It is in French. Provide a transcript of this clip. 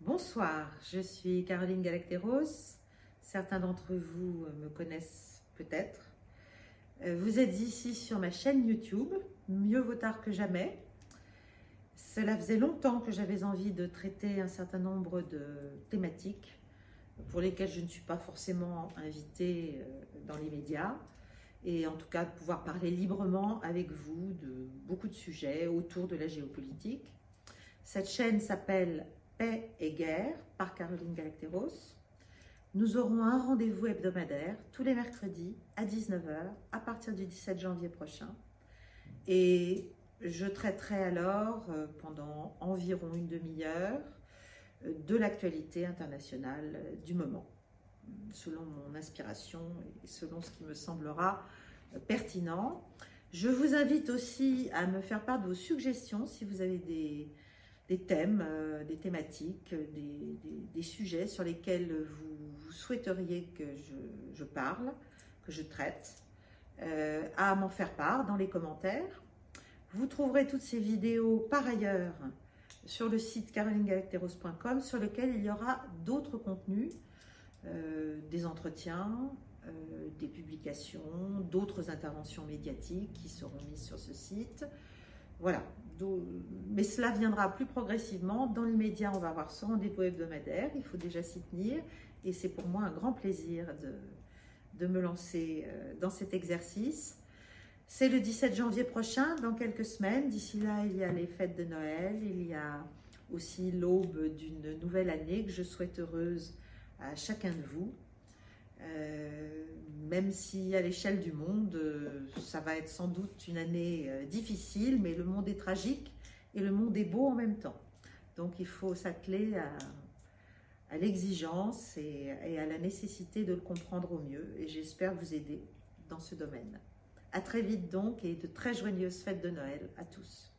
Bonsoir, je suis Caroline Galacteros. Certains d'entre vous me connaissent peut-être. Euh, vous êtes ici sur ma chaîne YouTube, Mieux vaut tard que jamais. Cela faisait longtemps que j'avais envie de traiter un certain nombre de thématiques pour lesquelles je ne suis pas forcément invitée euh, dans les médias et en tout cas de pouvoir parler librement avec vous de beaucoup de sujets autour de la géopolitique. Cette chaîne s'appelle Paix et guerre par Caroline Galacteros. Nous aurons un rendez-vous hebdomadaire tous les mercredis à 19h à partir du 17 janvier prochain. Et je traiterai alors euh, pendant environ une demi-heure euh, de l'actualité internationale euh, du moment, selon mon inspiration et selon ce qui me semblera pertinent. Je vous invite aussi à me faire part de vos suggestions si vous avez des, des thèmes, des thématiques, des, sujets sur lesquels vous, souhaiteriez que je, parle, que je traite, à m'en faire part dans les commentaires. Vous trouverez toutes ces vidéos par ailleurs sur le site carolingalacteros.com sur lequel il y aura d'autres contenus, euh, des entretiens, euh, des publications, d'autres interventions médiatiques qui seront mises sur ce site. Voilà. Mais cela viendra plus progressivement. Dans l'immédiat, on va avoir ce rendez-vous hebdomadaire. Il faut déjà s'y tenir. Et c'est pour moi un grand plaisir de, de me lancer euh, dans cet exercice. C'est le 17 janvier prochain, dans quelques semaines. D'ici là, il y a les fêtes de Noël, il y a aussi l'aube d'une nouvelle année que je souhaite heureuse à chacun de vous. Euh, même si à l'échelle du monde, euh, ça va être sans doute une année difficile, mais le monde est tragique et le monde est beau en même temps. Donc il faut s'atteler à, l'exigence et à la nécessité de le comprendre au mieux. Et j'espère vous aider dans ce domaine. À très vite donc et de très joyeuses fêtes de Noël à tous.